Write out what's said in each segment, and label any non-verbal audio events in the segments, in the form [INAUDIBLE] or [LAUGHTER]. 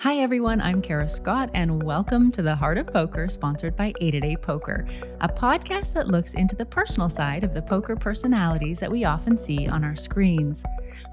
Hi, everyone. I'm Kara Scott, and welcome to the Heart of Poker, sponsored by 888 Poker, a podcast that looks into the personal side of the poker personalities that we often see on our screens.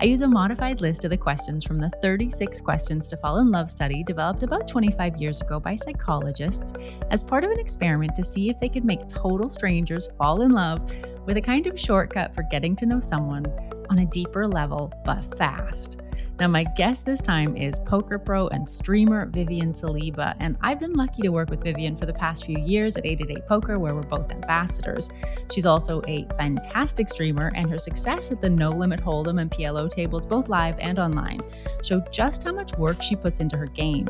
I use a modified list of the questions from the 36 Questions to Fall in Love study developed about 25 years ago by psychologists as part of an experiment to see if they could make total strangers fall in love with a kind of shortcut for getting to know someone on a deeper level, but fast. Now, my guest this time is poker pro and streamer Vivian Saliba, and I've been lucky to work with Vivian for the past few years at 888 Poker, where we're both ambassadors. She's also a fantastic streamer, and her success at the No Limit Hold'em and PLO tables, both live and online, show just how much work she puts into her game.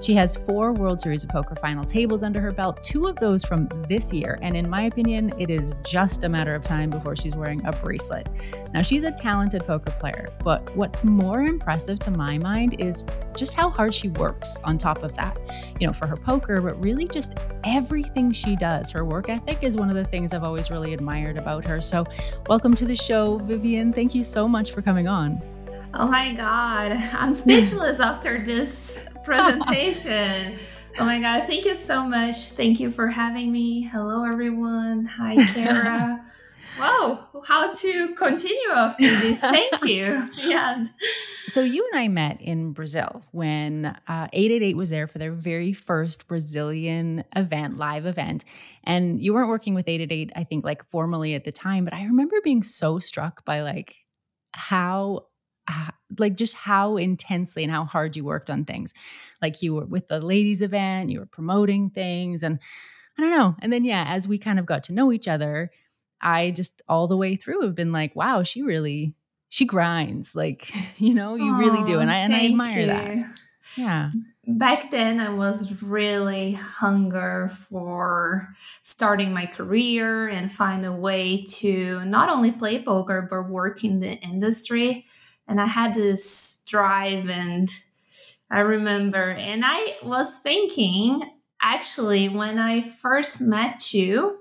She has four World Series of Poker final tables under her belt, two of those from this year. And in my opinion, it is just a matter of time before she's wearing a bracelet. Now, she's a talented poker player, but what's more impressive to my mind is just how hard she works on top of that, you know, for her poker, but really just everything she does. Her work ethic is one of the things I've always really admired about her. So, welcome to the show, Vivian. Thank you so much for coming on. Oh my God, I'm speechless [LAUGHS] after this presentation. oh my God, thank you so much. Thank you for having me. Hello, everyone. Hi, Kara. [LAUGHS] Whoa, how to continue after this? Thank [LAUGHS] you. Yeah. So you and I met in Brazil when uh, 888 was there for their very first Brazilian event, live event. And you weren't working with 888, I think, like formally at the time, but I remember being so struck by like how like just how intensely and how hard you worked on things. Like you were with the ladies event, you were promoting things and I don't know. And then yeah, as we kind of got to know each other, I just all the way through have been like, wow, she really she grinds. Like, [LAUGHS] you know, you Aww, really do. And I and I admire you. that. Yeah. Back then I was really hunger for starting my career and find a way to not only play poker but work in the industry and I had this drive and I remember and I was thinking actually when I first met you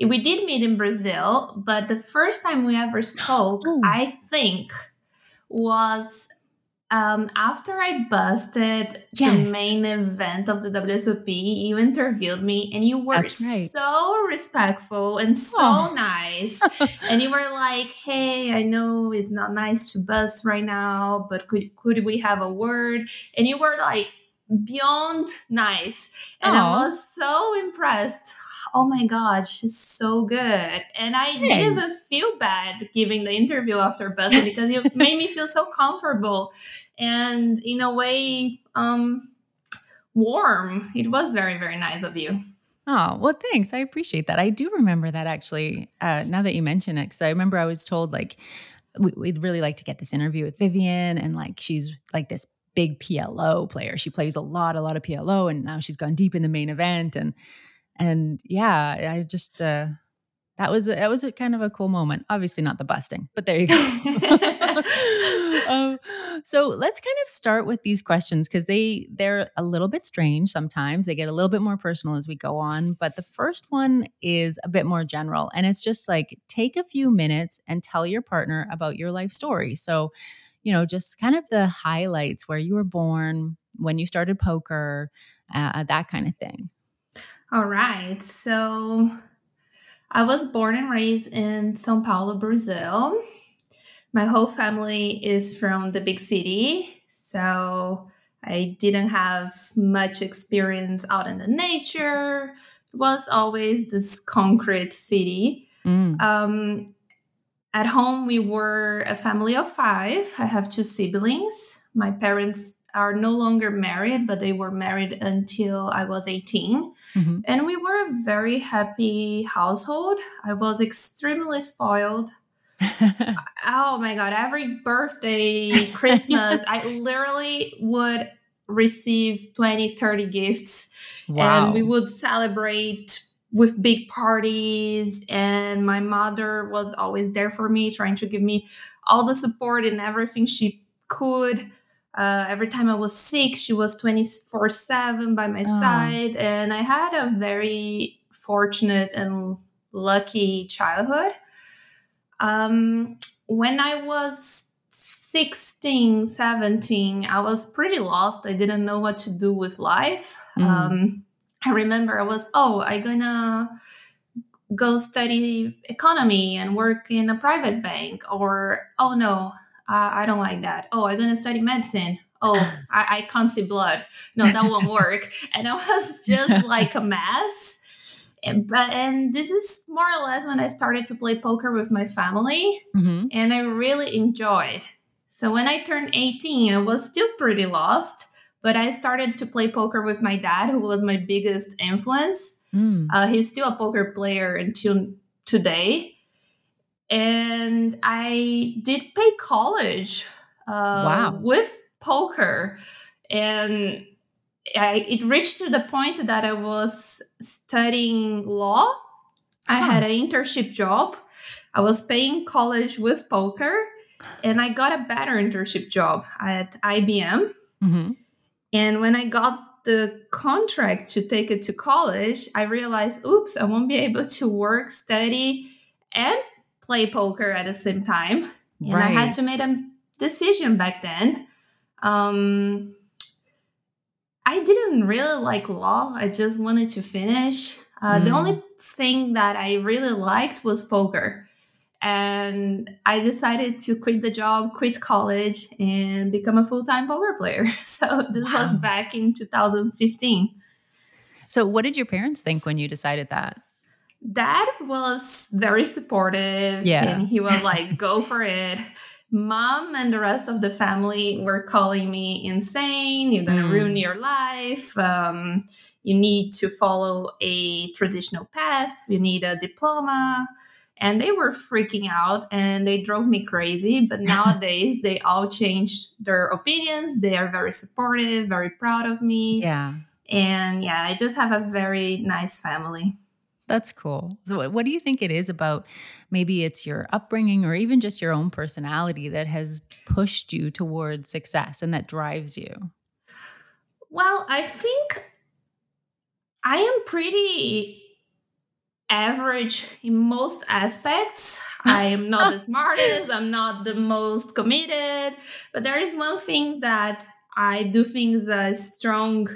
we did meet in Brazil but the first time we ever spoke oh. I think was um, after I busted yes. the main event of the WSOP, you interviewed me and you were right. so respectful and so nice. [LAUGHS] and you were like, hey, I know it's not nice to bust right now, but could, could we have a word? And you were like, beyond nice. And I was so impressed oh my god, she's so good. And I Thanks. didn't even feel bad giving the interview after buzzing because you [LAUGHS] made me feel so comfortable and in a way um warm. It was very, very nice of you. Oh, well, thanks. I appreciate that. I do remember that actually, uh, now that you mention it, because I remember I was told like, we, would really like to get this interview with Vivian, and like she's like this big PLO player. She plays a lot, a lot of PLO, and now she's gone deep in the main event. And and yeah, I just uh, that was that was kind of a cool moment. Obviously, not the busting, but there you go. [LAUGHS] um, so let's kind of start with these questions because they they're a little bit strange sometimes. They get a little bit more personal as we go on. But the first one is a bit more general, and it's just like take a few minutes and tell your partner about your life story. So, you know, just kind of the highlights where you were born, when you started poker, uh, that kind of thing. All right. So I was born and raised in Sao Paulo, Brazil. My whole family is from the big city. So I didn't have much experience out in the nature. It was always this concrete city. Mm. Um, at home, we were a family of five. I have two siblings. My parents are no longer married, but they were married until I was 18. Mm-hmm. And we were a very happy household. I was extremely spoiled. [LAUGHS] oh my God. Every birthday, Christmas, I [LAUGHS] literally would receive 20, 30 gifts. Wow. And we would celebrate with big parties. And my mother was always there for me, trying to give me all the support and everything she could. Uh, every time I was sick, she was 24 7 by my oh. side. And I had a very fortunate and lucky childhood. Um, when I was 16, 17, I was pretty lost. I didn't know what to do with life. Mm. Um, I remember I was, oh, I'm gonna go study economy and work in a private bank, or oh no, uh, I don't like that. Oh, I'm gonna study medicine. Oh, [CLEARS THROAT] I, I can't see blood. No, that won't work. [LAUGHS] and I was just like a mess. And, but and this is more or less when I started to play poker with my family, mm-hmm. and I really enjoyed. So when I turned 18, I was still pretty lost but I started to play poker with my dad, who was my biggest influence. Mm. Uh, he's still a poker player until today. And I did pay college uh, wow. with poker. And I, it reached to the point that I was studying law. I had an internship job. I was paying college with poker, and I got a better internship job at IBM. Mm-hmm. And when I got the contract to take it to college, I realized, oops, I won't be able to work, study, and play poker at the same time. And right. I had to make a decision back then. Um, I didn't really like law. I just wanted to finish. Uh, mm. The only thing that I really liked was poker and I decided to quit the job, quit college, and become a full time poker player. [LAUGHS] So this wow. was back in 2015. So, what did your parents think when you decided that? Dad was very supportive. Yeah. And he was like, go for it. Mom and the rest of the family were calling me insane. You're going to mm. ruin your life. Um, you need to follow a traditional path. You need a diploma and they were freaking out and they drove me crazy but [LAUGHS] nowadays they all changed their opinions they are very supportive very proud of me yeah and yeah i just have a very nice family that's cool so what do you think it is about maybe it's your upbringing or even just your own personality that has pushed you towards success and that drives you well i think i am pretty average in most aspects. I am not the [LAUGHS] smartest, I'm not the most committed, but there is one thing that I do think is a strong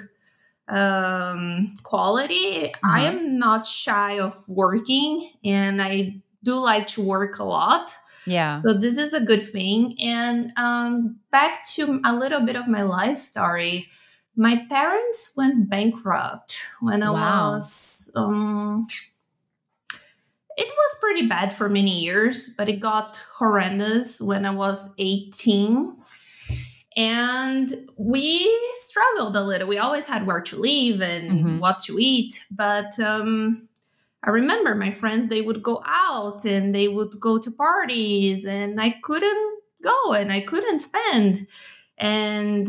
um, quality. Uh-huh. I am not shy of working and I do like to work a lot. Yeah. So this is a good thing. And um, back to a little bit of my life story. My parents went bankrupt when I wow. was um, it was pretty bad for many years, but it got horrendous when I was 18. And we struggled a little. We always had where to live and mm-hmm. what to eat. But um, I remember my friends, they would go out and they would go to parties, and I couldn't go and I couldn't spend. And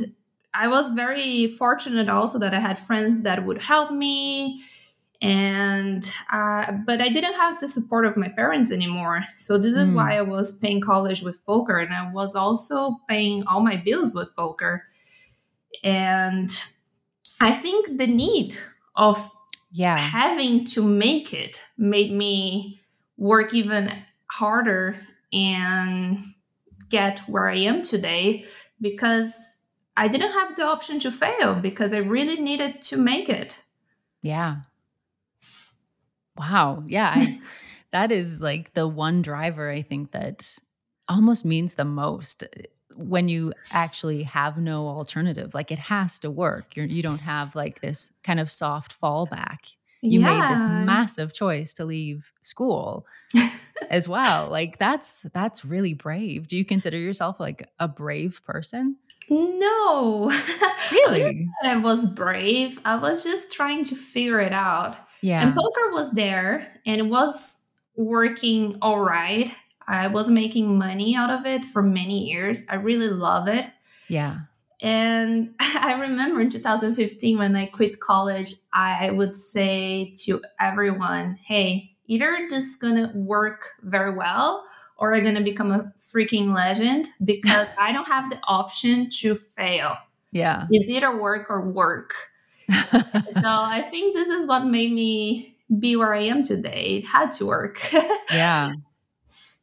I was very fortunate also that I had friends that would help me and uh, but i didn't have the support of my parents anymore. So this is mm. why i was paying college with poker and i was also paying all my bills with poker. And i think the need of yeah. having to make it made me work even harder and get where i am today because i didn't have the option to fail because i really needed to make it. Yeah Wow. Yeah. I, [LAUGHS] that is like the one driver I think that almost means the most uh, when you actually have no alternative. Like it has to work. You're, you don't have like this kind of soft fallback. You yeah. made this massive choice to leave school as well. [LAUGHS] Like that's that's really brave. Do you consider yourself like a brave person? No. [LAUGHS] Really? I was brave. I was just trying to figure it out. Yeah. And poker was there and it was working all right. I was making money out of it for many years. I really love it. Yeah. And [LAUGHS] I remember in 2015 when I quit college, I would say to everyone, hey, either this is going to work very well or I'm going to become a freaking legend because [LAUGHS] I don't have the option to fail. Yeah. It's either work or work. [LAUGHS] so I think this is what made me be where I am today. It had to work. [LAUGHS] yeah.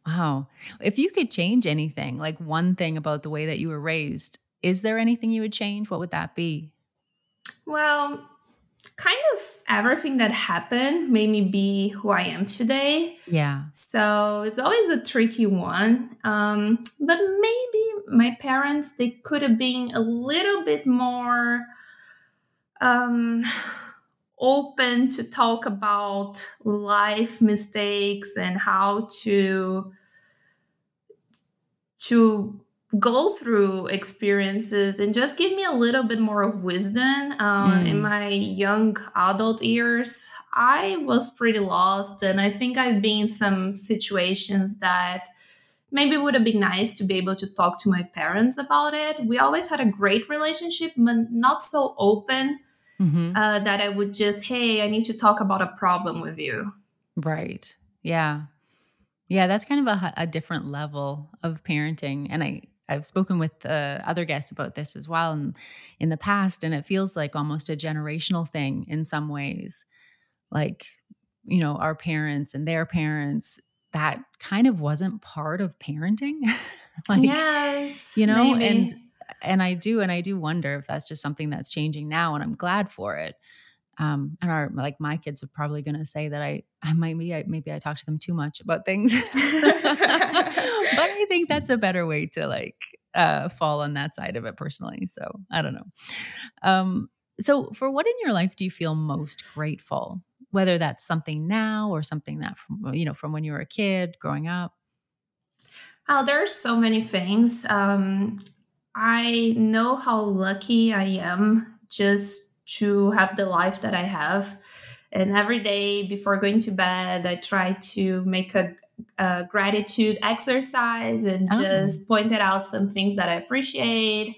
Wow. If you could change anything, like one thing about the way that you were raised, is there anything you would change? What would that be? Well, kind of everything that happened made me be who I am today. Yeah. So it's always a tricky one. Um, but maybe my parents, they could have been a little bit more um, [SIGHS] open to talk about life mistakes and how to to go through experiences and just give me a little bit more of wisdom. Um, mm. In my young adult years, I was pretty lost, and I think I've been in some situations that maybe would have been nice to be able to talk to my parents about it. We always had a great relationship, but not so open mm-hmm. uh, that I would just, hey, I need to talk about a problem with you. Right. Yeah. Yeah, that's kind of a, a different level of parenting. And I, I've spoken with uh, other guests about this as well in, in the past, and it feels like almost a generational thing in some ways. Like, you know, our parents and their parents, that kind of wasn't part of parenting. [LAUGHS] like, yes, you know, maybe. and and I do, and I do wonder if that's just something that's changing now, and I'm glad for it. Um, and our like my kids are probably going to say that I I might be I, maybe I talk to them too much about things. [LAUGHS] but I think that's a better way to like uh, fall on that side of it personally. So I don't know. Um, so for what in your life do you feel most grateful? Whether that's something now or something that from you know from when you were a kid growing up. Oh, there's so many things. Um, I know how lucky I am just to have the life that I have. And every day before going to bed, I try to make a, a gratitude exercise and oh. just pointed out some things that I appreciate.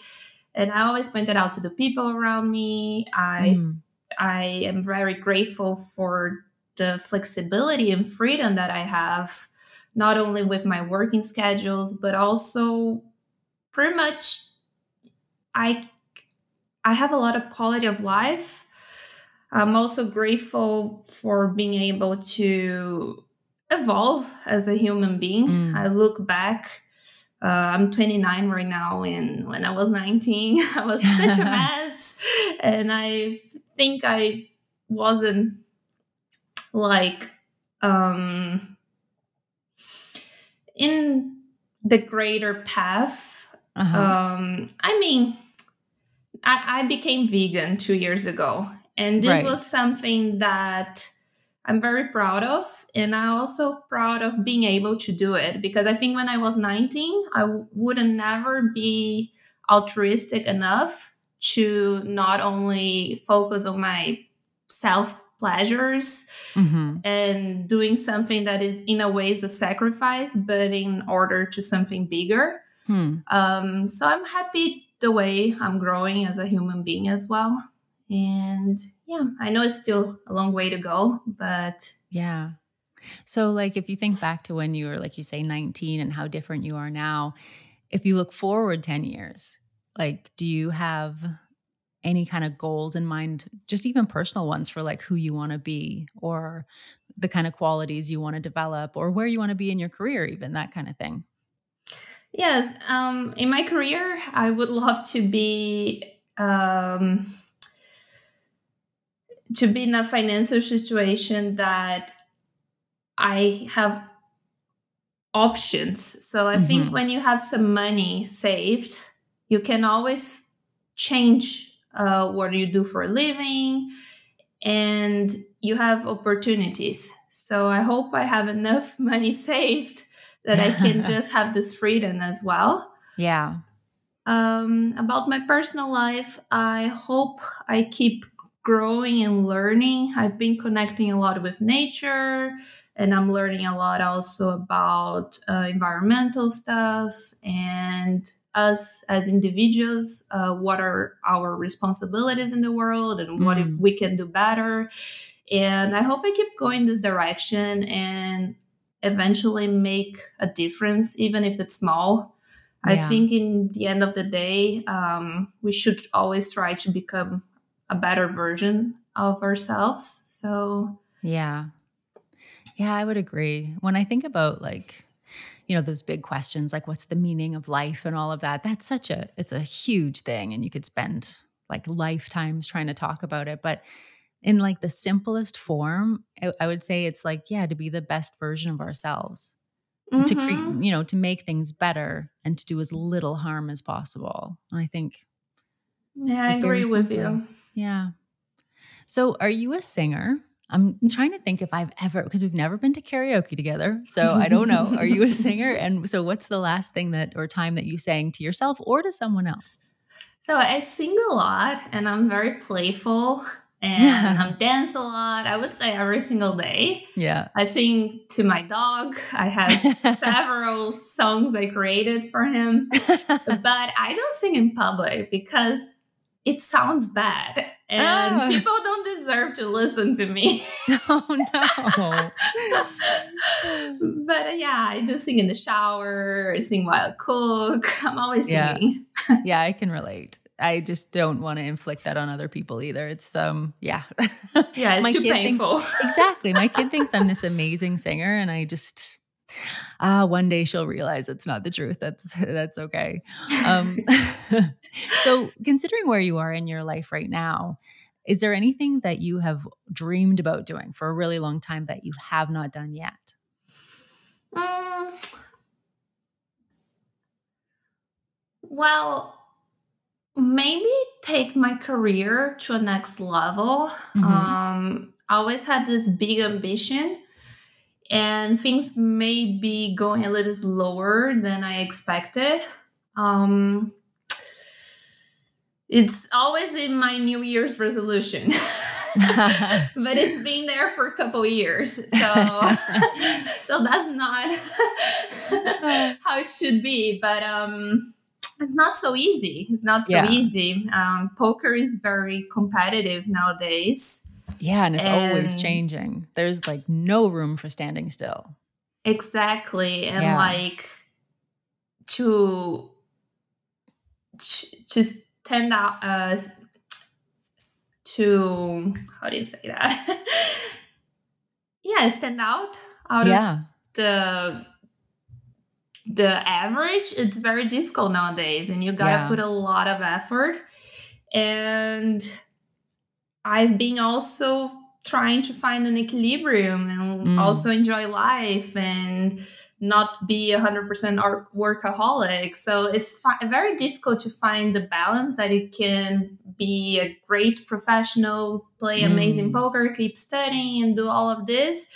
And I always pointed out to the people around me. I mm. I am very grateful for the flexibility and freedom that I have, not only with my working schedules, but also pretty much I I have a lot of quality of life. I'm also grateful for being able to evolve as a human being. Mm. I look back. Uh, I'm 29 right now, and when I was 19, [LAUGHS] I was such a [LAUGHS] mess, and I think I wasn't like um, in the greater path. Uh-huh. Um, I mean, I, I became vegan two years ago, and this right. was something that I'm very proud of. And I'm also proud of being able to do it because I think when I was 19, I w- would never be altruistic enough to not only focus on my self pleasures mm-hmm. and doing something that is in a way is a sacrifice but in order to something bigger hmm. um, so i'm happy the way i'm growing as a human being as well and yeah, I know it's still a long way to go, but yeah. So, like, if you think back to when you were, like you say, 19 and how different you are now, if you look forward 10 years, like, do you have any kind of goals in mind, just even personal ones for like who you want to be or the kind of qualities you want to develop or where you want to be in your career, even that kind of thing? Yes. Um, in my career, I would love to be. Um, to be in a financial situation that I have options. So I mm-hmm. think when you have some money saved, you can always change uh, what you do for a living and you have opportunities. So I hope I have enough [LAUGHS] money saved that I can [LAUGHS] just have this freedom as well. Yeah. Um, about my personal life, I hope I keep growing and learning. I've been connecting a lot with nature and I'm learning a lot also about uh, environmental stuff and us as individuals, uh, what are our responsibilities in the world and what mm. we can do better. And I hope I keep going this direction and eventually make a difference, even if it's small. Yeah. I think in the end of the day, um, we should always try to become a better version of ourselves. So, yeah. Yeah, I would agree. When I think about like, you know those big questions like what's the meaning of life and all of that that's such a it's a huge thing and you could spend like lifetimes trying to talk about it but in like the simplest form I, I would say it's like yeah to be the best version of ourselves mm-hmm. to create you know to make things better and to do as little harm as possible and i think yeah i agree with you yeah so are you a singer I'm trying to think if I've ever because we've never been to karaoke together. So I don't know. Are you a [LAUGHS] singer? And so what's the last thing that or time that you sang to yourself or to someone else? So I sing a lot and I'm very playful and [LAUGHS] I'm dance a lot. I would say every single day. Yeah. I sing to my dog. I have [LAUGHS] several songs I created for him. [LAUGHS] but I don't sing in public because it sounds bad and oh. people don't deserve to listen to me. oh no. but uh, yeah, I do sing in the shower, I sing while I cook. I'm always singing. Yeah, yeah I can relate. I just don't want to inflict that on other people either. It's um yeah. [LAUGHS] Yeah, it's too painful. Think, [LAUGHS] exactly. My kid thinks I'm this amazing singer and I just ah, one day she'll realize it's not the truth. That's that's okay. Um, [LAUGHS] so, considering where you are in your life right now, is there anything that you have dreamed about doing for a really long time that you have not done yet? Um, well, maybe take my career to a next level. Mm-hmm. Um, I always had this big ambition and things may be going a little slower than I expected. Um, it's always in my New Year's resolution, [LAUGHS] [LAUGHS] but it's been there for a couple years, so [LAUGHS] so that's not how it should be. But um, it's not so easy. It's not so yeah. easy. Um, poker is very competitive nowadays. Yeah, and it's and always changing. There's like no room for standing still. Exactly. And yeah. like to to stand out uh to how do you say that? [LAUGHS] yeah, stand out out yeah. of the the average it's very difficult nowadays and you gotta yeah. put a lot of effort and I've been also trying to find an equilibrium and mm. also enjoy life and not be 100% workaholic. So it's fi- very difficult to find the balance that you can be a great professional, play mm. amazing poker, keep studying, and do all of this,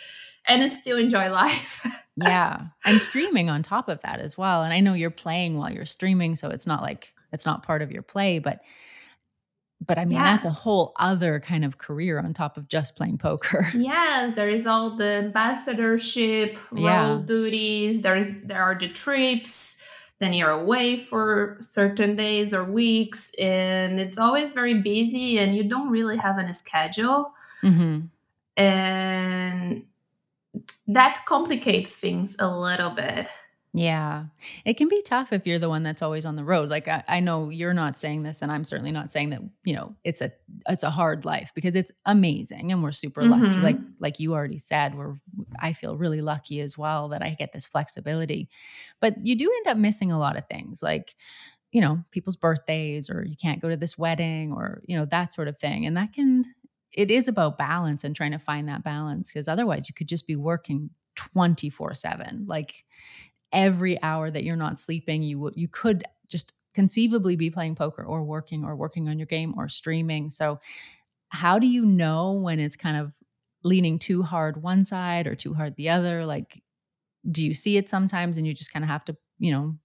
and still enjoy [LAUGHS] life. Yeah. And streaming on top of that as well. And I know you're playing while you're streaming, so it's not like it's not part of your play, but but I mean, yeah. that's a whole other kind of career on top of just playing poker. [LAUGHS] Yes, there is all the ambassadorship, yeah. duties. There's there are the trips. Then you're away for certain days or weeks, and it's always very busy, and you don't really have any schedule. Mm-hmm. And that complicates things a little bit. Yeah. It can be tough if you're the one that's always on the road. Like I, I, know you're not saying this and I'm certainly not saying that, you know, it's a it's a hard life because it's amazing and we're super mm-hmm. lucky. Like like you already said, we're I feel really lucky as well that I get this flexibility. But you do end up missing a lot of things like you know, people's birthdays or you can't go to this wedding or, you know, that sort of thing. And that can it is about balance and trying to find that balance because otherwise you could just be working 24/7. Like every hour that you're not sleeping, you you could just conceivably be playing poker or working or working on your game or streaming. So how do you know when it's kind of leaning too hard one side or too hard the other? Like do you see it sometimes and you just kind of have to, you know,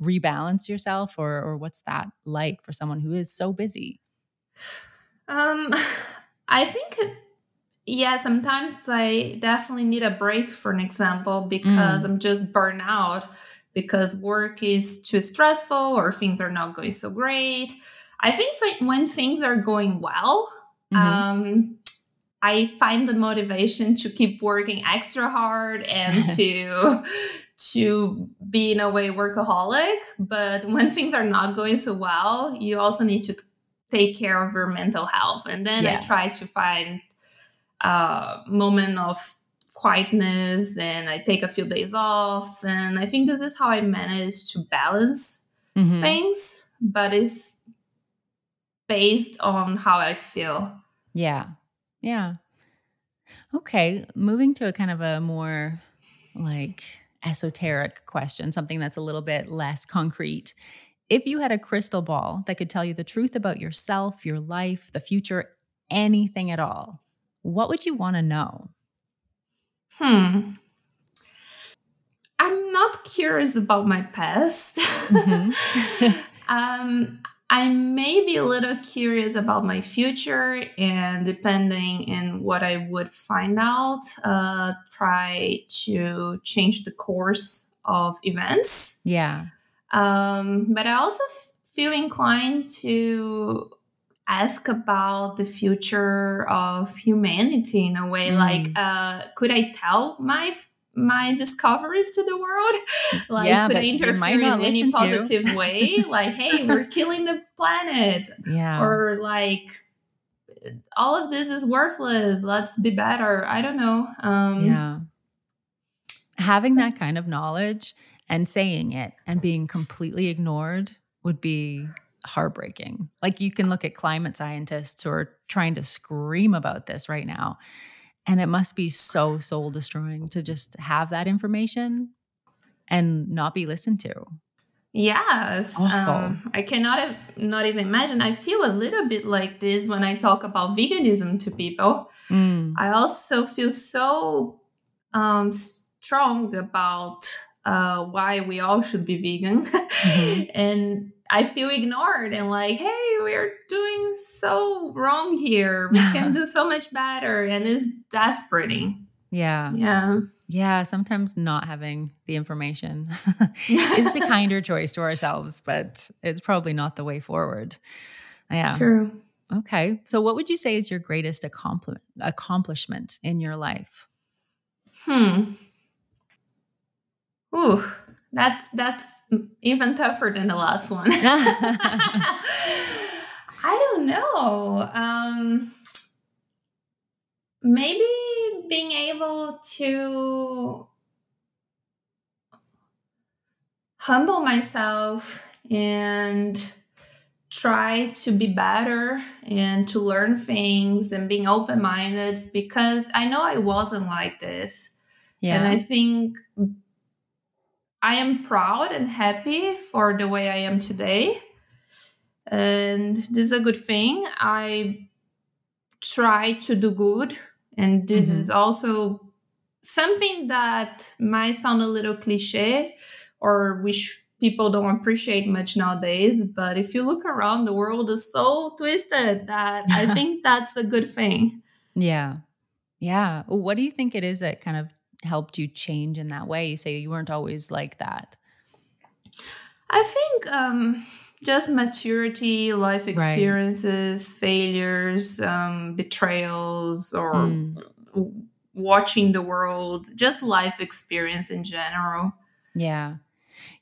rebalance yourself or or what's that like for someone who is so busy? Um [LAUGHS] I think yeah, sometimes I definitely need a break, for an example, because mm. I'm just burnt out because work is too stressful or things are not going so great. I think when things are going well, mm-hmm. um, I find the motivation to keep working extra hard and [LAUGHS] to to be in a way workaholic. But when things are not going so well, you also need to take care of your mental health. And then yeah. I try to find a moment of quietness and I take a few days off. And I think this is how I manage to balance mm-hmm. things, but it's based on how I feel. Yeah. Yeah. Okay. Moving to a kind of a more like esoteric question, something that's a little bit less concrete. If you had a crystal ball that could tell you the truth about yourself, your life, the future, anything at all, what would you want to know? Hmm. I'm not curious about my past. Mm-hmm. [LAUGHS] um, I may be a little curious about my future, and depending on what I would find out, uh, try to change the course of events. Yeah. Um, but I also feel inclined to ask about the future of humanity in a way mm. like uh, could i tell my my discoveries to the world? [LAUGHS] Like yeah, could i interfere in any positive [LAUGHS] way? Like hey we're killing the planet. Yeah. Or like all of this is worthless. Let's be better. I don't know. Um yeah. Having so. that kind of knowledge and saying it and being completely ignored would be heartbreaking. Like you can look at climate scientists who are trying to scream about this right now. And it must be so soul destroying to just have that information and not be listened to. Yes, um, I cannot not even imagine. I feel a little bit like this when I talk about veganism to people. Mm. I also feel so um, strong about uh, why we all should be vegan, mm-hmm. [LAUGHS] and I feel ignored and like, hey, we're doing so wrong here. We can [LAUGHS] do so much better. And it's desperating. Yeah. Yeah. Yeah. Sometimes not having the information [LAUGHS] is the kinder choice to ourselves, but it's probably not the way forward. Yeah. True. Okay. So, what would you say is your greatest accomplishment in your life? Hmm. Ooh. That's that's even tougher than the last one. [LAUGHS] [LAUGHS] I don't know. Um, maybe being able to humble myself and try to be better and to learn things and being open minded because I know I wasn't like this. Yeah. And I think I am proud and happy for the way I am today. And this is a good thing. I try to do good. And this mm-hmm. is also something that might sound a little cliche or which people don't appreciate much nowadays. But if you look around, the world is so twisted that I [LAUGHS] think that's a good thing. Yeah. Yeah. What do you think it is that kind of helped you change in that way? You say you weren't always like that. I think um, just maturity, life experiences, right. failures, um, betrayals, or mm. watching the world, just life experience in general. Yeah.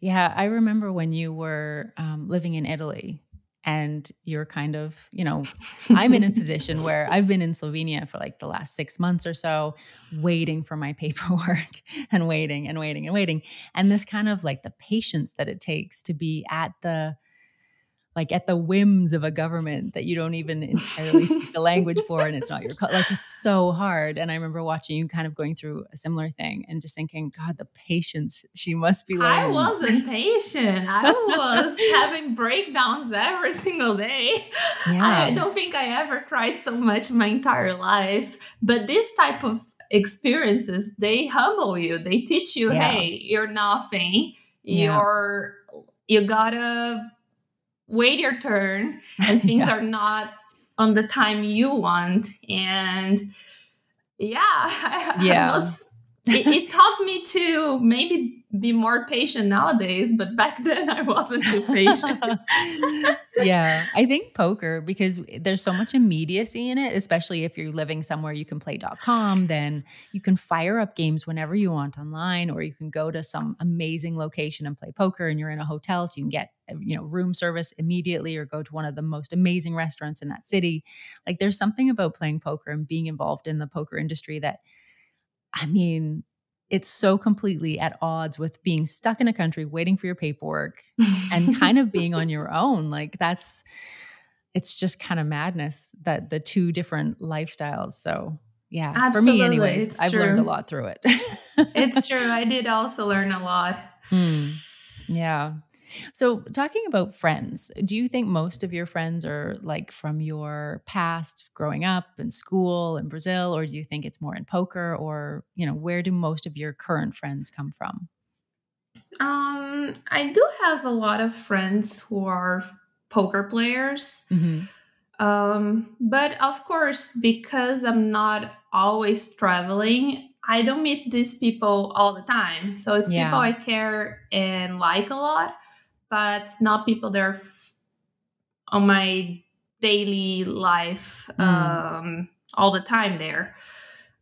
Yeah. I remember when you were um, living in Italy and you're kind of, you know, [LAUGHS] I'm in a position where I've been in Slovenia for like the last six months or so, waiting for my [LAUGHS] paperwork and waiting and waiting and waiting. And this kind of like the patience that it takes to be at the like at the whims of a government that you don't even entirely speak the language for and it's not your like it's so hard and i remember watching you kind of going through a similar thing and just thinking god the patience she must be learning. i wasn't patient i was [LAUGHS] having breakdowns every single day yeah. i don't think i ever cried so much my entire life but this type of experiences they humble you they teach you yeah. hey you're nothing yeah. you're you gotta wait your turn and [LAUGHS] things yeah. are not on the time you want and yeah [LAUGHS] yeah was, [LAUGHS] it, it taught me to maybe be more patient nowadays, but back [LAUGHS] then I wasn't too patient. [LAUGHS] yeah, I think poker because there's so much immediacy in it, especially if you're living somewhere you can play.com, then you can fire up games whenever you want online or you can go to some amazing location and play poker and you're in a hotel so you can get you know room service immediately or go to one of the most amazing restaurants in that city. Like there's something about playing poker and being involved in the poker industry that I mean, it's so completely at odds with being stuck in a country waiting for your paperwork and kind of being on your own. Like that's it's just kind of madness that the two different lifestyles. So yeah, Absolutely, for me anyways, it's I've learned a lot through it. it's [LAUGHS] true. I did also learn a lot. Hmm. Yeah. So, talking about friends, do you think most of your friends are like from your past growing up in school in Brazil, or do you think it's more in poker, or, you know, where do most of your current friends come from? Um, I do have a lot of friends who are poker players. hmm Um, but of course, because I'm not always traveling, I don't meet these people all the time. So it's Yeah. people I care and like a lot, but not people that are f- on my daily life Mm. um, all the time there.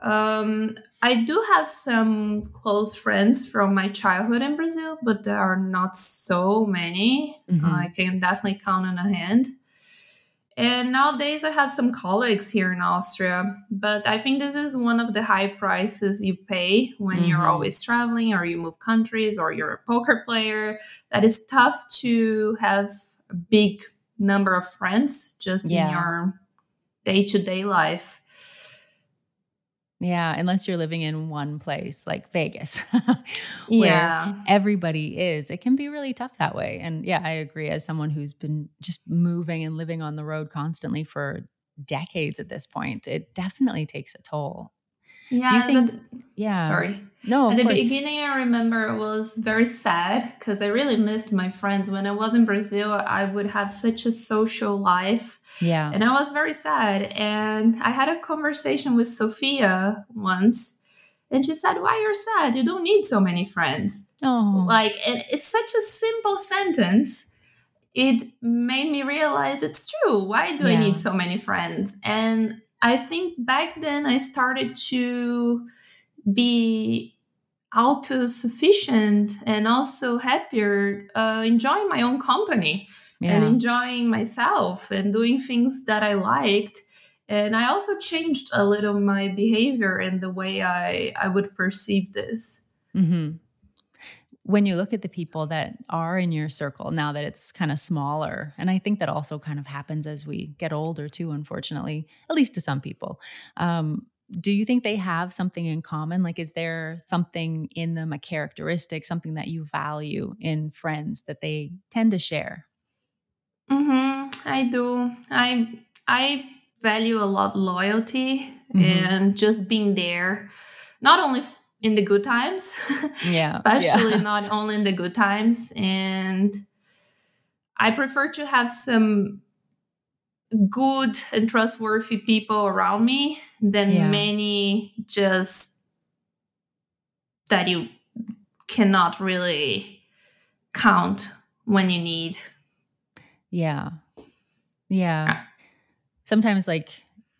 Um, I do have some close friends from my childhood in Brazil, but there are not so many. Mhm. I can definitely count on a hand. And nowadays, I have some colleagues here in Austria, but I think this is one of the high prices you pay when you're Mhm. always traveling or you move countries or you're a poker player. That is tough to have a big number of friends just Yeah. in your day to day life. Yeah. Unless you're living in one place like Vegas, [LAUGHS] where Yeah. everybody is, it can be really tough that way. And yeah, I agree. As someone who's been just moving and living on the road constantly for decades at this point, it definitely takes a toll. Yeah. Do you think? Yeah. sorry. No, At the course. beginning, I remember it was very sad because I really missed my friends. When I was in Brazil, I would have such a social life, Yeah. and I was very sad. And I had a conversation with Sophia once, and she said, "Why you're sad? You don't need so many friends." Oh. Like, and it's such a simple sentence. It made me realize it's true. Why do I need so many friends? And I think back then I started to be auto sufficient and also happier, uh, enjoying my own company and enjoying myself and doing things that I liked. And I also changed a little my behavior and the way I, I would perceive this. hmm When you look at the people that are in your circle now that it's kind of smaller, and I think that also kind of happens as we get older too, unfortunately, at least to some people. Um, do you think they have something in common? Like, is there something in them, a characteristic, something that you value in friends that they tend to share? hmm I do. I I value a lot loyalty Mhm. and just being there, not only in the good times, [LAUGHS] Yeah. especially yeah. [LAUGHS] not only in the good times. And I prefer to have some good and trustworthy people around me than Yeah. many just that you cannot really count when you need. Yeah. Yeah. Sometimes like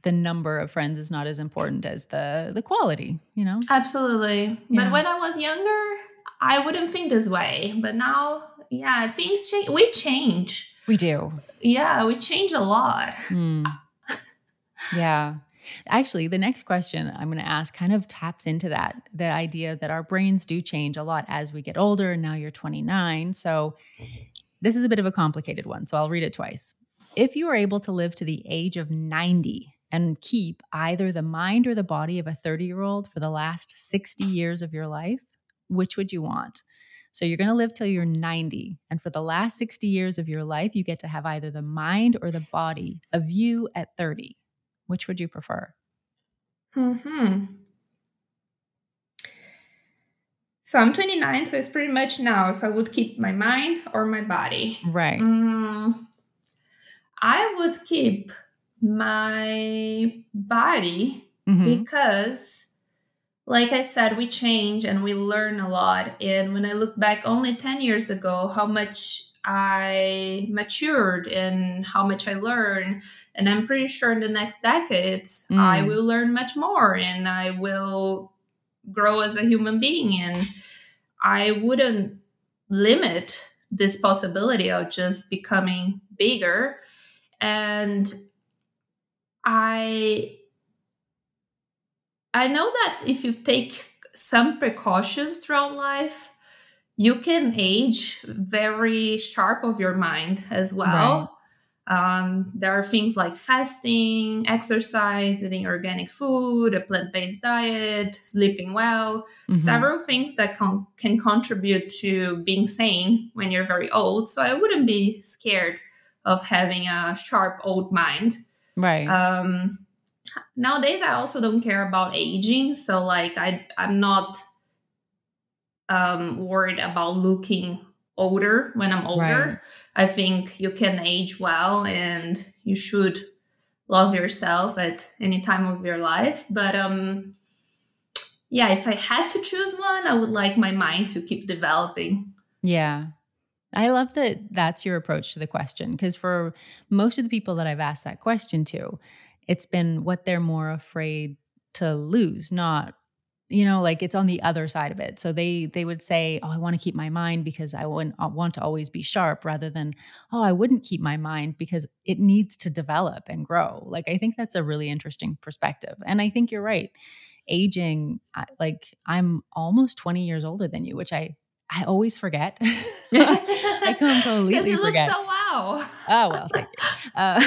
the number of friends is not as important as the the quality, you know? Absolutely. Yeah. But when I was younger, I wouldn't think this way. But now, yeah, things change. We change. We do. Yeah, we change a lot. Hmm. Yeah. Actually, the next question I'm going to ask kind of taps into that the idea that our brains do change a lot as we get older. And now you're 29. So this is a bit of a complicated one. So I'll read it twice. If you are able to live to the age of 90 and keep either the mind or the body of a 30 year old for the last 60 years of your life, which would you want? So you're going to live till you're 90. And for the last 60 years of your life, you get to have either the mind or the body of you at 30. Which would you prefer? Hmm. So I'm 29, so it's pretty much now if I would keep my mind or my body. Right. Mm, I would keep my body Mhm. because like i said we change and we learn a lot. And when i look back only 10 years ago how much i matured and how much i learned and i'm pretty sure in the next decades i Mm. will learn much more and i will grow as a human being. And i wouldn't limit this possibility of just becoming bigger. And i I know that if you take some precautions throughout life, you can age very sharp of your mind as well. Right. Um, there are things like fasting, exercise, eating organic food, a plant based diet, sleeping well, mm-hmm. several things that con- can contribute to being sane when you're very old. So I wouldn't be scared of having a sharp old mind. Right. Um, nowadays, I also don't care about aging. So, like, I, I'm not um, worried about looking older when I'm older. Right. I think you can age well and you should love yourself at any time of your life. But um yeah, if I had to choose one, I would like my mind to keep developing. Yeah. I love that that's your approach to the question because for most of the people that I've asked that question to, it's been what they're more afraid to lose, not you know like it's on the other side of it. So they they would say oh i want to keep my mind because i want, I want to always be sharp rather than oh i wouldn't keep my mind because it needs to develop and grow. Like i think that's a really interesting perspective. And i think you're right. Aging like i'm almost 20 years older than you which i i always forget. [LAUGHS] I [LAUGHS] completely forget It looks so wow. Oh well thank you. Uh,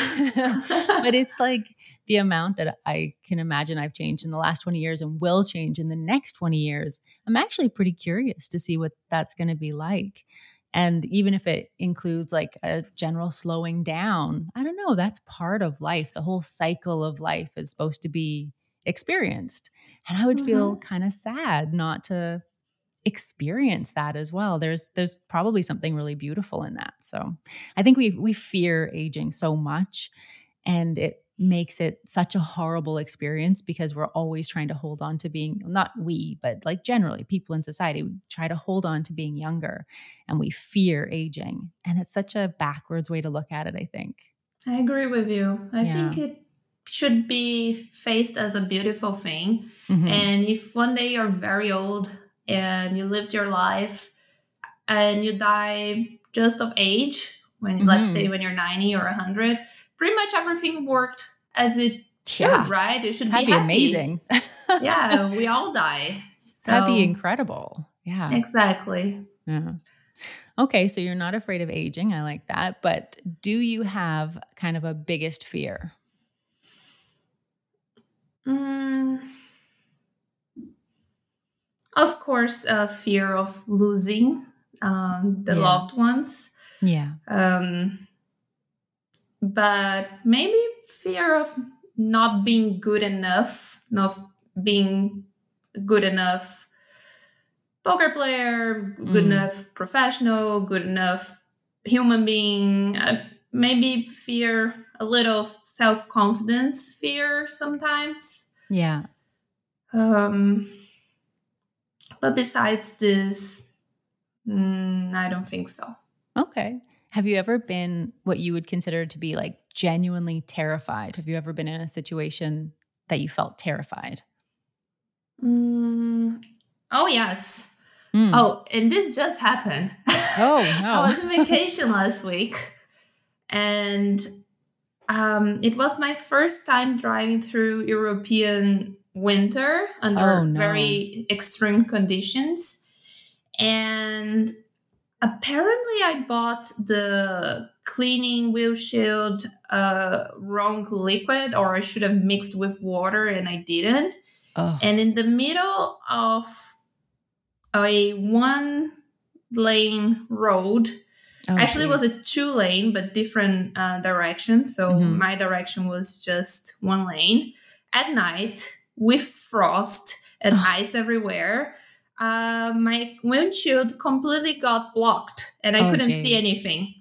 [LAUGHS] but it's like the amount that I can imagine I've changed in the last 20 years and will change in the next 20 years, I'm actually pretty curious to see what that's going to be like. And even if it includes like a general slowing down, I don't know, that's part of life. The whole cycle of life is supposed to be experienced. And I would mm-hmm. feel kind of sad not to experience that as well. There's there's probably something really beautiful in that. So I think we we fear aging so much and it makes it such a horrible experience because we're always trying to hold on to being not we but like generally people in society try to hold on to being younger and we fear aging and it's such a backwards way to look at it i think i agree with you i yeah. think it should be faced as a beautiful thing mm-hmm. and if one day you're very old and you lived your life and you die just of age when mm-hmm. let's say when you're 90 or 100 pretty much everything worked as it should, yeah. right? It should That'd be, be amazing. [LAUGHS] yeah, we all die. So. That'd be incredible. Yeah. Exactly. Yeah. Okay, so you're not afraid of aging. I like that. But do you have kind of a biggest fear? Mm, of course, a fear of losing um, the yeah. loved ones. Yeah. Um, but maybe fear of not being good enough, not being good enough poker player, good mm. enough professional, good enough human being. Uh, maybe fear a little self confidence fear sometimes. Yeah. Um, but besides this, mm, I don't think so. Okay. Have you ever been what you would consider to be like genuinely terrified? Have you ever been in a situation that you felt terrified? Mm, oh, yes. Mm. Oh, and this just happened. Oh, [LAUGHS] no. I was on vacation last week and um, it was my first time driving through European winter under oh, no. very extreme conditions. And apparently i bought the cleaning windshield uh, wrong liquid or i should have mixed with water and i didn't oh. and in the middle of a one lane road oh, actually geez. it was a two lane but different uh, direction so mm-hmm. my direction was just one lane at night with frost and ice everywhere uh, my windshield completely got blocked and I oh, couldn't geez. see anything.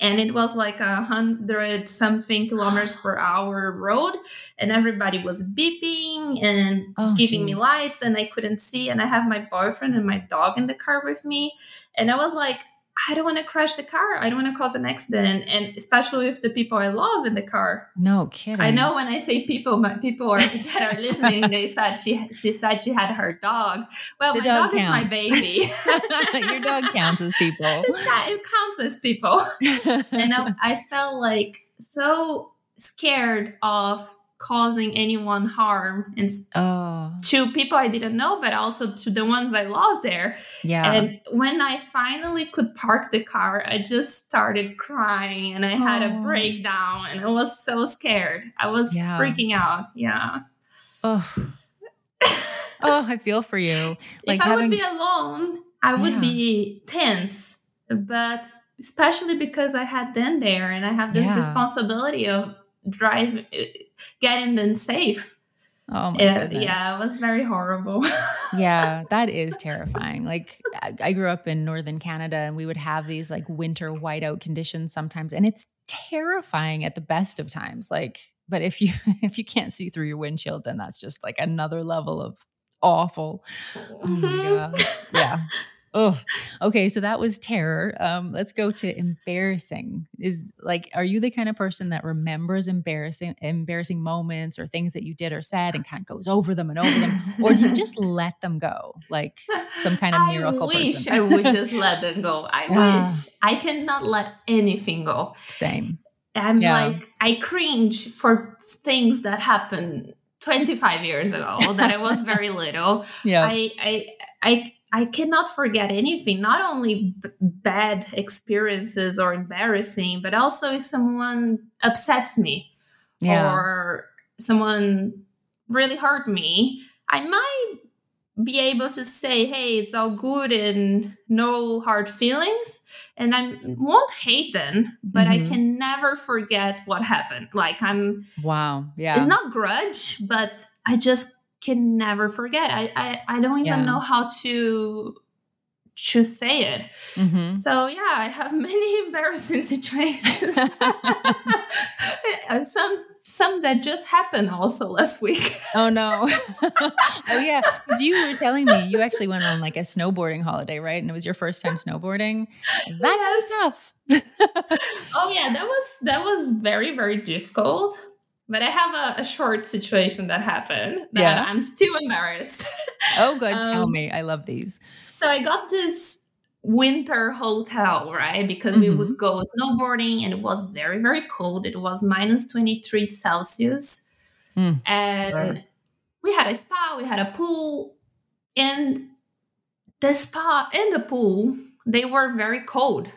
And it was like a hundred something kilometers per hour road, and everybody was beeping and oh, giving geez. me lights, and I couldn't see. And I have my boyfriend and my dog in the car with me, and I was like, I don't want to crash the car. I don't want to cause an accident, and especially with the people I love in the car. No kidding. I know when I say people, my people are, that are listening, they said she she said she had her dog. Well, the my dog, dog is my baby. [LAUGHS] [LAUGHS] Your dog counts as people. it counts as people. [LAUGHS] and I, I felt like so scared of causing anyone harm and oh. to people I didn't know, but also to the ones I love there. Yeah. And when I finally could park the car, I just started crying and I had a Oh. breakdown and I was so scared. I was Yeah. freaking out. Yeah. oh. oh, [LAUGHS] I feel for you. Like if I having would be alone, I would Yeah. be tense. But especially because I had them there and I have this Yeah. responsibility of driving, getting them safe. Oh my Uh, goodness. yeah, it was very horrible. [LAUGHS] yeah, that is terrifying. Like I grew up in northern Canada and we would have these like winter whiteout conditions sometimes and it's terrifying at the best of times. Like but if you [LAUGHS] if you can't see through your windshield then that's just like another level of awful. Oh my Mhm. god. Yeah. [LAUGHS] Oh, okay. So that was terror. Um, let's go to embarrassing. Is like, are you the kind of person that remembers embarrassing, embarrassing moments or things that you did or said and kind of goes over them and over them, or do you [LAUGHS] just let them go, like some kind of miracle I wish person? I would just [LAUGHS] let them go. I Yeah. wish I cannot let anything go. Same. I'm Yeah. like I cringe for things that happened 25 years ago that I was very little. [LAUGHS] Yeah. I I I I cannot forget anything, not only b- bad experiences or embarrassing, but also if someone upsets me yeah. or someone really hurt me, I might be able to say, hey, it's all good and no hard feelings. And I won't hate them, but I Mhm. can never forget what happened. Like I'm wow. Yeah. it's not grudge, but I just can never forget. I I, I don't even Yeah. know how to to say it. Mhm. So yeah, I have [LAUGHS] many embarrassing [LAUGHS] situations. [LAUGHS] and some some that just happened also last week. Oh no. oh yeah. Because you were telling me you actually went on like a snowboarding holiday, right? And it was your first time snowboarding. That Yes. was tough. Oh yeah, that was that was very very difficult. But I have a, a short situation that happened that Yeah. I'm still embarrassed. [LAUGHS] oh good. Tell Um, me. I love these. so I got this winter hotel, right? Because we Mhm. would go snowboarding and it was very, very cold. It was minus 23 Celsius. Mm. And Right. we had a spa, we had a pool, and the spa and the pool, they were very cold.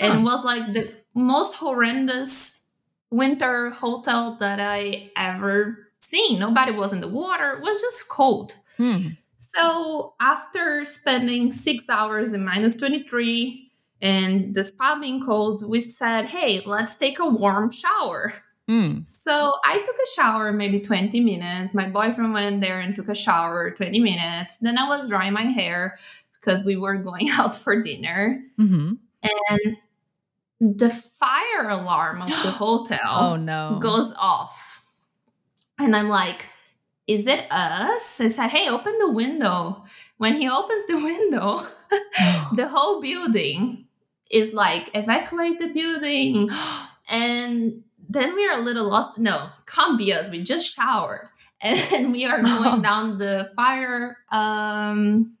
And it was like the most horrendous winter hotel that I ever seen. Nobody was in the water. It was just cold. Hmm. So after spending six hours in minus 23 and the spa being cold, we said, hey, let's take a warm shower. Hmm. So I took a shower maybe 20 minutes. My boyfriend went there and took a shower 20 minutes. Then I was drying my hair because we were going [LAUGHS] out for dinner. hmm And the fire alarm of the [GASPS] hotel Oh no. goes off. And I'm like, is it us? I said, hey, open the window. When he opens the [LAUGHS] window, [GASPS] the whole building is like, evacuate the building. [GASPS] And then we are a little lost. No, can't be us. We just showered. [LAUGHS] And we are [LAUGHS] going down the fire um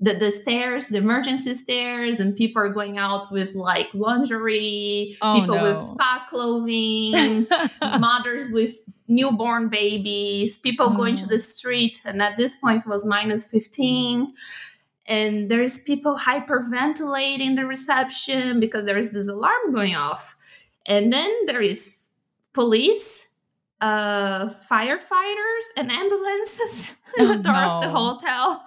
the, the stairs, the emergency stairs, and people are going out with like lingerie, Oh, people with spa clothing, [LAUGHS] mothers with newborn babies, people going to Oh. the street, and at this point it was minus 15. And there's people hyperventilating the reception because there is this alarm going off. And then there is police, uh, firefighters, and ambulances [LAUGHS] at Oh, the door of the hotel.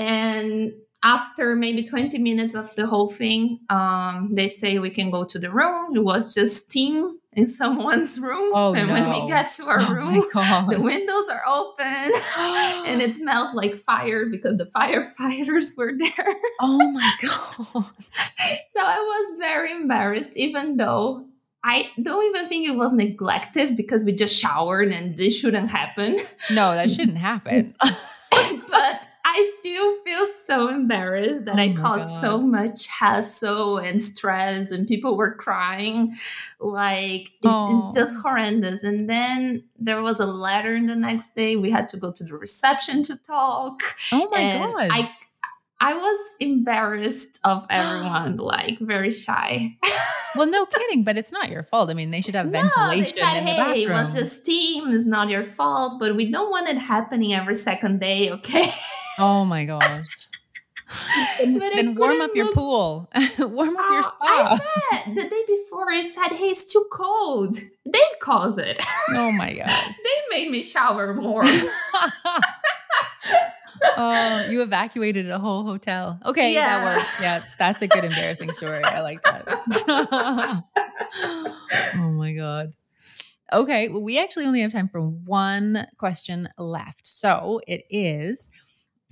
And after maybe 20 minutes of the whole thing, um, they say we can go to the room. It was just steam in [LAUGHS] someone's room. Oh, and when we get to our [LAUGHS] oh room, [LAUGHS] the windows are open [GASPS] and it smells like fire because the firefighters were there. oh my god. so I was very embarrassed, even though I don't even think it was neglected because we just showered and this shouldn't happen. No, that shouldn't happen. but I still feel so embarrassed that Oh I caused so much hassle and stress, and people were crying. Like, it's, it's oh. just horrendous. And then there was a letter the next day. We had to go to the reception to talk. Oh my god. I I was embarrassed of [GASPS] everyone, like very shy. [LAUGHS] well, no kidding, but it's not your fault. I mean, they should have no, ventilation they said, in the bathroom. Hey, it was just steam. It's not your fault, but we don't want it happening every second day. Okay. Oh my gosh. [LAUGHS] then, then warm up your pool. [LAUGHS] warm up your ah, spa. I said the day before I said, "Hey, it's too cold." They cause it. Oh my gosh. they made me shower more oh, you evacuated a whole hotel. Okay, yeah. that works. Yeah, that's a good embarrassing story. I like that. [LAUGHS] oh my god. Okay, well, we actually only have time for one question left. So it is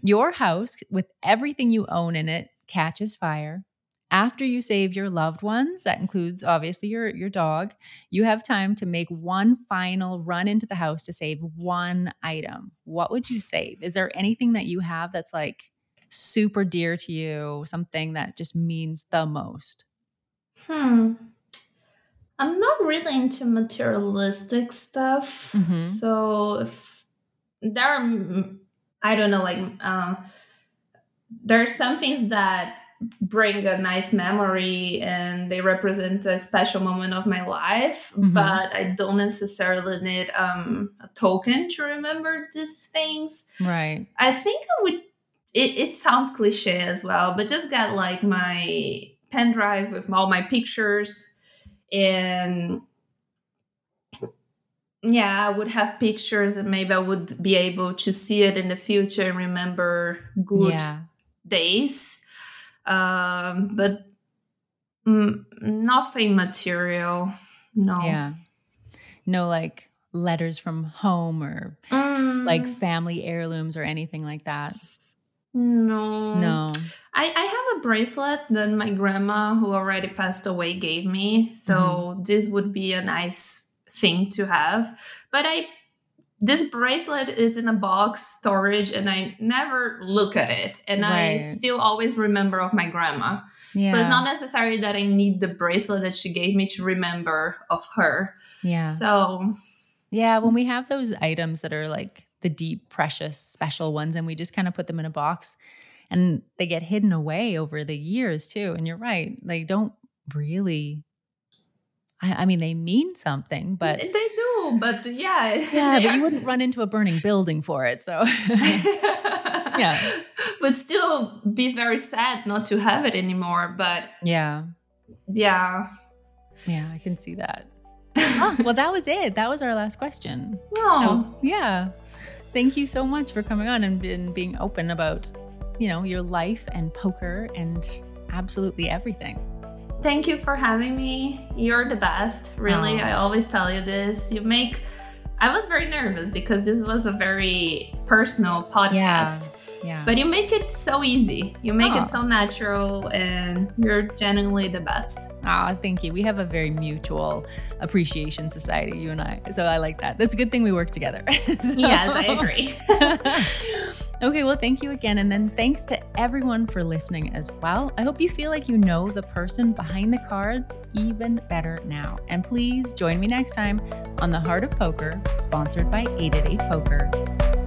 your house with everything you own in it catches fire after you save your loved ones, that includes obviously your your dog, you have time to make one final run into the house to save one item. What would you save? Is there anything that you have that's like super dear to you, something that just means the most? Hmm. I'm not really into materialistic stuff. Mm-hmm. So if there are I don't know like um there are some things that bring a nice memory and they represent a special moment of my life mm-hmm. but i don't necessarily need um, a token to remember these things right i think i would it, it sounds cliche as well but just get like my pen drive with all my pictures and yeah i would have pictures and maybe i would be able to see it in the future and remember good yeah. days um, but mm, nothing material. No. Yeah. No, like letters from home or mm. like family heirlooms or anything like that. No. No. I, I have a bracelet that my grandma, who already passed away, gave me. So mm-hmm. this would be a nice thing to have. But I this bracelet is in a box storage and I never look at it. And right. I still always remember of my grandma. Yeah. So it's not necessary that I need the bracelet that she gave me to remember of her. Yeah. So Yeah, when we have those items that are like the deep, precious, special ones, and we just kind of put them in a box and they get hidden away over the years too. And you're right. They don't really I, I mean, they mean something, but they do. But yeah, [LAUGHS] yeah, but you wouldn't run into a burning building for it. So [LAUGHS] yeah, but still be very sad not to have it anymore. But yeah, yeah, yeah, I can see that. oh, [LAUGHS] well, that was it. That was our last question. Oh, so, yeah. Thank you so much for coming on and, and being open about, you know, your life and poker and absolutely everything. Thank you for having me. You're the best. Really, oh. I always tell you this. You make I was very nervous because this was a very personal podcast. Yeah. Yeah. But you make it so easy. You make oh. it so natural and you're genuinely the best. Ah, oh, thank you. We have a very mutual appreciation society, you and I. So I like that. That's a good thing we work together. [LAUGHS] so. Yes, I agree. [LAUGHS] Okay, well, thank you again. And then thanks to everyone for listening as well. I hope you feel like you know the person behind the cards even better now. And please join me next time on The Heart of Poker, sponsored by 888 Poker.